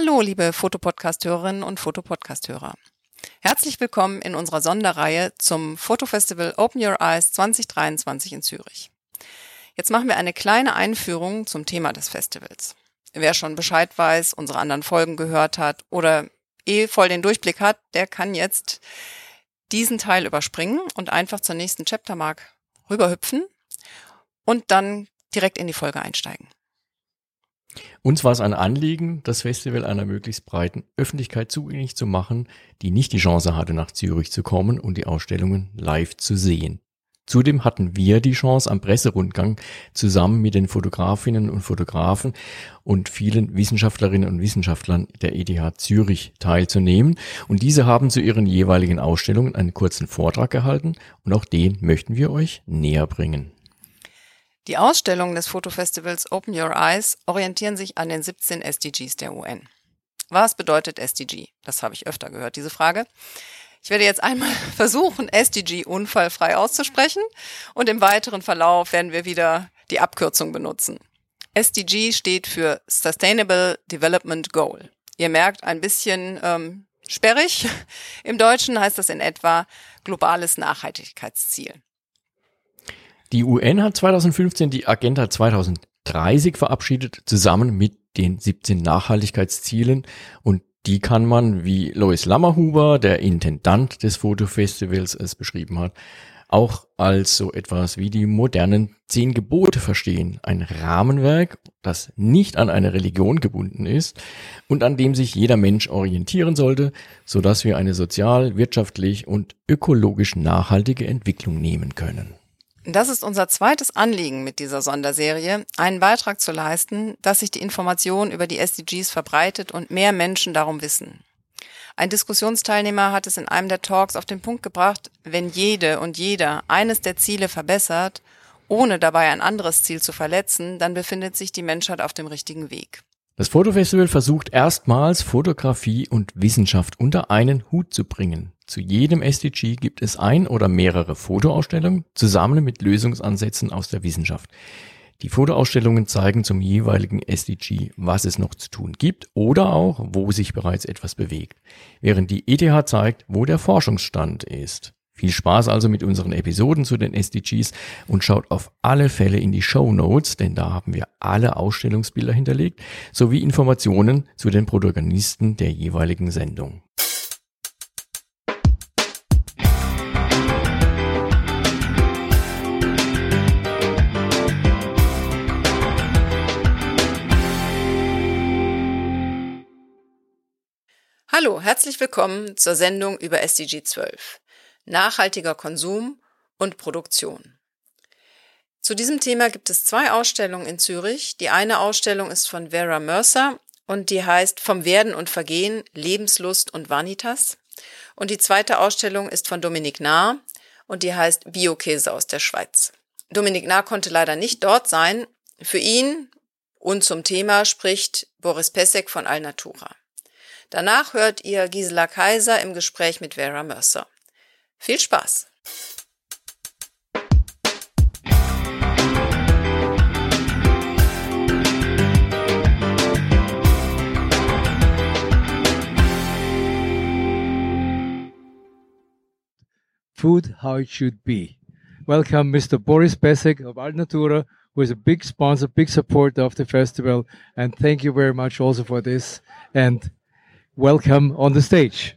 Hallo, liebe Fotopodcast-Hörerinnen und Fotopodcast-Hörer. Herzlich willkommen in unserer Sonderreihe zum Fotofestival Open Your Eyes 2023 in Zürich. Jetzt machen wir eine kleine Einführung zum Thema des Festivals. Wer schon Bescheid weiß, unsere anderen Folgen gehört hat oder eh voll den Durchblick hat, der kann jetzt diesen Teil überspringen und einfach zur nächsten Chaptermark rüberhüpfen und dann direkt in die Folge einsteigen. Uns war es ein Anliegen, das Festival einer möglichst breiten Öffentlichkeit zugänglich zu machen, die nicht die Chance hatte, nach Zürich zu kommen und die Ausstellungen live zu sehen. Zudem hatten wir die Chance, am Presserundgang zusammen mit den Fotografinnen und Fotografen und vielen Wissenschaftlerinnen und Wissenschaftlern der ETH Zürich teilzunehmen. Und diese haben zu ihren jeweiligen Ausstellungen einen kurzen Vortrag gehalten und auch den möchten wir euch näher bringen. Die Ausstellungen des Fotofestivals Open Your Eyes orientieren sich an den 17 SDGs der UN. Was bedeutet SDG? Das habe ich öfter gehört, diese Frage. Ich werde jetzt einmal versuchen, SDG unfallfrei auszusprechen und im weiteren Verlauf werden wir wieder die Abkürzung benutzen. SDG steht für Sustainable Development Goal. Ihr merkt ein bisschen ähm, sperrig. Im Deutschen heißt das in etwa globales Nachhaltigkeitsziel. Die UN hat 2015 die Agenda 2030 verabschiedet, zusammen mit den 17 Nachhaltigkeitszielen und die kann man, wie Lois Lammerhuber, der Intendant des Fotofestivals, es beschrieben hat, auch als so etwas wie die modernen zehn Gebote verstehen. Ein Rahmenwerk, das nicht an eine Religion gebunden ist und an dem sich jeder Mensch orientieren sollte, so dass wir eine sozial, wirtschaftlich und ökologisch nachhaltige Entwicklung nehmen können. Das ist unser zweites Anliegen mit dieser Sonderserie, einen Beitrag zu leisten, dass sich die Information über die SDGs verbreitet und mehr Menschen darum wissen. Ein Diskussionsteilnehmer hat es in einem der Talks auf den Punkt gebracht, wenn jede und jeder eines der Ziele verbessert, ohne dabei ein anderes Ziel zu verletzen, dann befindet sich die Menschheit auf dem richtigen Weg. Das Fotofestival versucht erstmals Fotografie und Wissenschaft unter einen Hut zu bringen. Zu jedem SDG gibt es ein oder mehrere Fotoausstellungen zusammen mit Lösungsansätzen aus der Wissenschaft. Die Fotoausstellungen zeigen zum jeweiligen SDG, was es noch zu tun gibt oder auch, wo sich bereits etwas bewegt, während die ETH zeigt, wo der Forschungsstand ist. Viel Spaß also mit unseren Episoden zu den SDGs und schaut auf alle Fälle in die Show Notes, denn da haben wir alle Ausstellungsbilder hinterlegt, sowie Informationen zu den Protagonisten der jeweiligen Sendung. Hallo, herzlich willkommen zur Sendung über SDG 12. Nachhaltiger Konsum und Produktion. Zu diesem Thema gibt es zwei Ausstellungen in Zürich. Die eine Ausstellung ist von Vera Mercer und die heißt Vom Werden und Vergehen, Lebenslust und Vanitas. Und die zweite Ausstellung ist von Dominik Nahr und die heißt Biokäse aus der Schweiz. Dominik Nahr konnte leider nicht dort sein. Für ihn und zum Thema spricht Boris Pesek von Alnatura. Danach hört ihr Gisela Kaiser im Gespräch mit Vera Mercer. Viel Spaß! Food how it should be. Welcome, Mr. Boris Pesek of Alnatura, who is a big sponsor, big supporter of the festival, and thank you very much also for this. And welcome on the stage.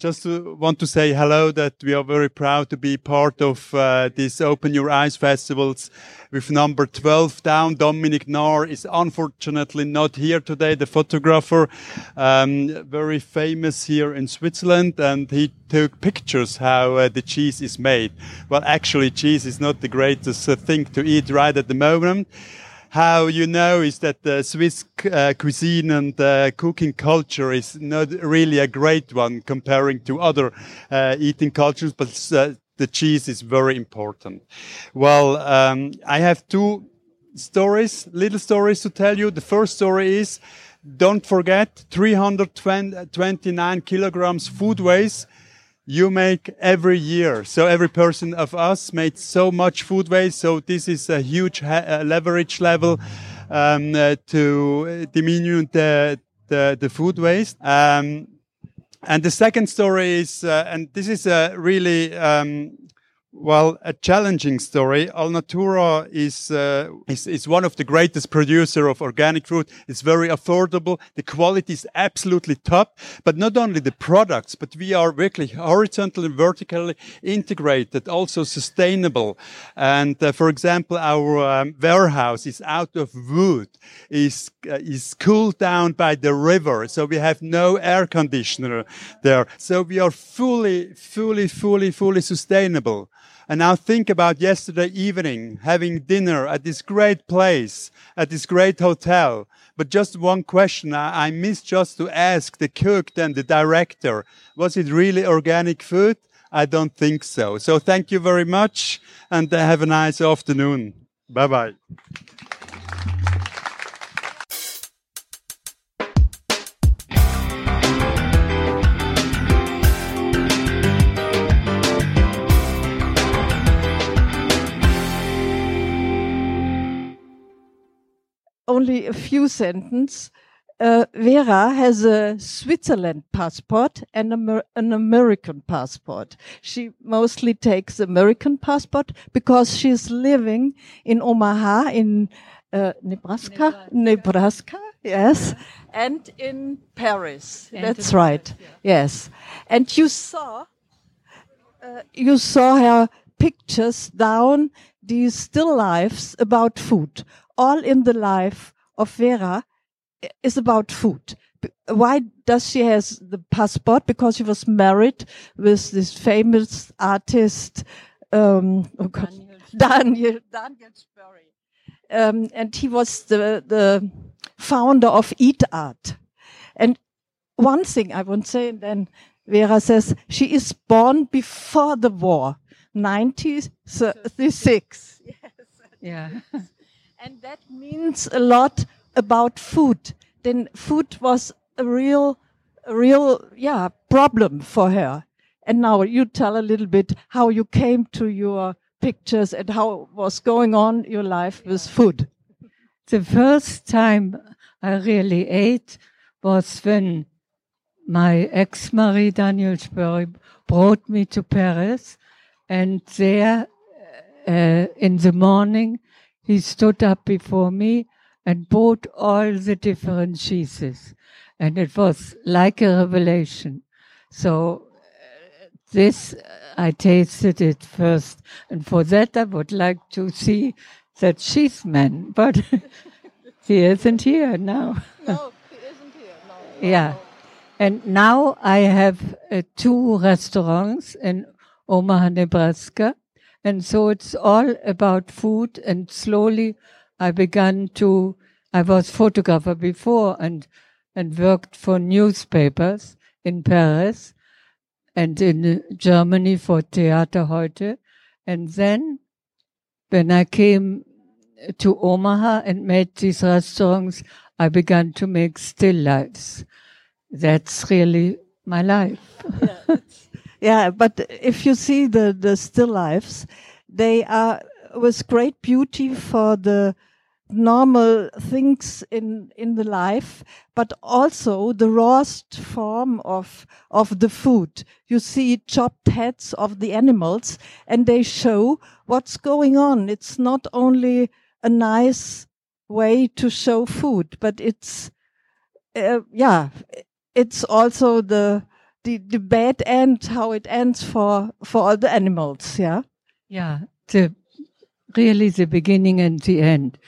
Just want to say hello that we are very proud to be part of uh, this Open Your Eyes festivals with number 12 down. Dominic Nahr is unfortunately not here today, the photographer, um, very famous here in Switzerland, and he took pictures how uh, the cheese is made. Well, actually, cheese is not the greatest uh, thing to eat right at the moment how you know is that the Swiss uh, cuisine and uh, cooking culture is not really a great one comparing to other uh, eating cultures, but uh, the cheese is very important. Well, um, I have two stories, little stories to tell you. The first story is, don't forget, 329 kilograms food waste you make every year. So every person of us made so much food waste. So this is a huge uh, leverage level. um, uh, to diminish the, the, the food waste. Um, and the second story is, uh, and this is a really um, well, a challenging story. Alnatura is, uh, is, is one of the greatest producer of organic fruit. It's very affordable. The quality is absolutely top. But not only the products, but we are really horizontally and vertically integrated, also sustainable. And uh, for example, our um, warehouse is out of wood, is uh, is cooled down by the river, so we have no air conditioner there. So we are fully, fully, fully, fully sustainable. And now think about yesterday evening having dinner at this great place, at this great hotel. But just one question I, I missed just to ask the cook and the director. Was it really organic food? I don't think so. So thank you very much and have a nice afternoon. Bye bye. Only a few sentences. Uh, Vera has a Switzerland passport and Amer an American passport. She mostly takes American passport because she's living in Omaha in uh, Nebraska, Nebraska, Nebraska, yes, and in Paris. And That's right. Paris, yeah. Yes, and you saw uh, you saw her pictures down these still lives about food all in the life of Vera is about food. Why does she has the passport? Because she was married with this famous artist, um, oh God, Daniel Daniel Spoerri, um, and he was the the founder of Eat Art. And one thing I want to say, and then Vera says she is born before the war, 1936. Yes. Yeah. And that means a lot about food. Then food was a real, a real, yeah, problem for her. And now you tell a little bit how you came to your pictures and how was going on your life with food. The first time I really ate was when my ex-married Daniel Spoerri brought me to Paris and there uh, in the morning he stood up before me and bought all the different cheeses. And it was like a revelation. So uh, this, I tasted it first. And for that, I would like to see that cheese man, but he isn't here now. No, he isn't here. No, yeah. And now I have uh, two restaurants in Omaha, Nebraska. And so it's all about food. And slowly I began to, I was photographer before and, and worked for newspapers in Paris and in Germany for Theater Heute. And then when I came to Omaha and made these restaurants, I began to make still lives. That's really my life. yeah, yeah, but if you see the, the still lifes, they are with great beauty for the normal things in in the life but also the rawest form of of the food. You see chopped heads of the animals and they show what's going on. It's not only a nice way to show food but it's uh, yeah it's also the the, the bad end, how it ends for, for all the animals, yeah? Yeah, the, really the beginning and the end.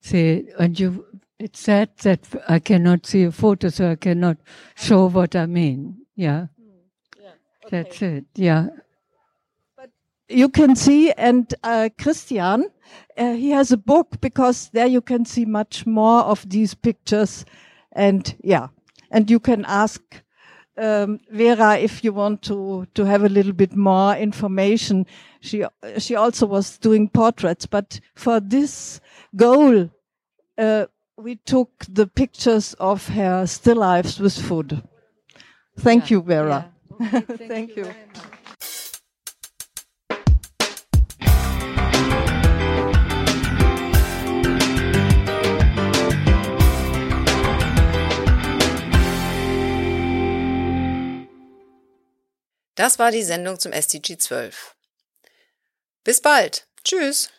See, and you, it's sad that I cannot see a photo, so I cannot show what I mean. Yeah. yeah okay. That's it. Yeah. But you can see, and uh, Christian, uh, he has a book because there you can see much more of these pictures. And yeah, and you can ask um, Vera, if you want to to have a little bit more information, she she also was doing portraits, but for this goal, uh, we took the pictures of her still lives with food. Thank yeah. you, Vera. Yeah. Okay, thank, thank, you. you. Das war die Sendung zum SDG 12. Bis bald. Tschüss.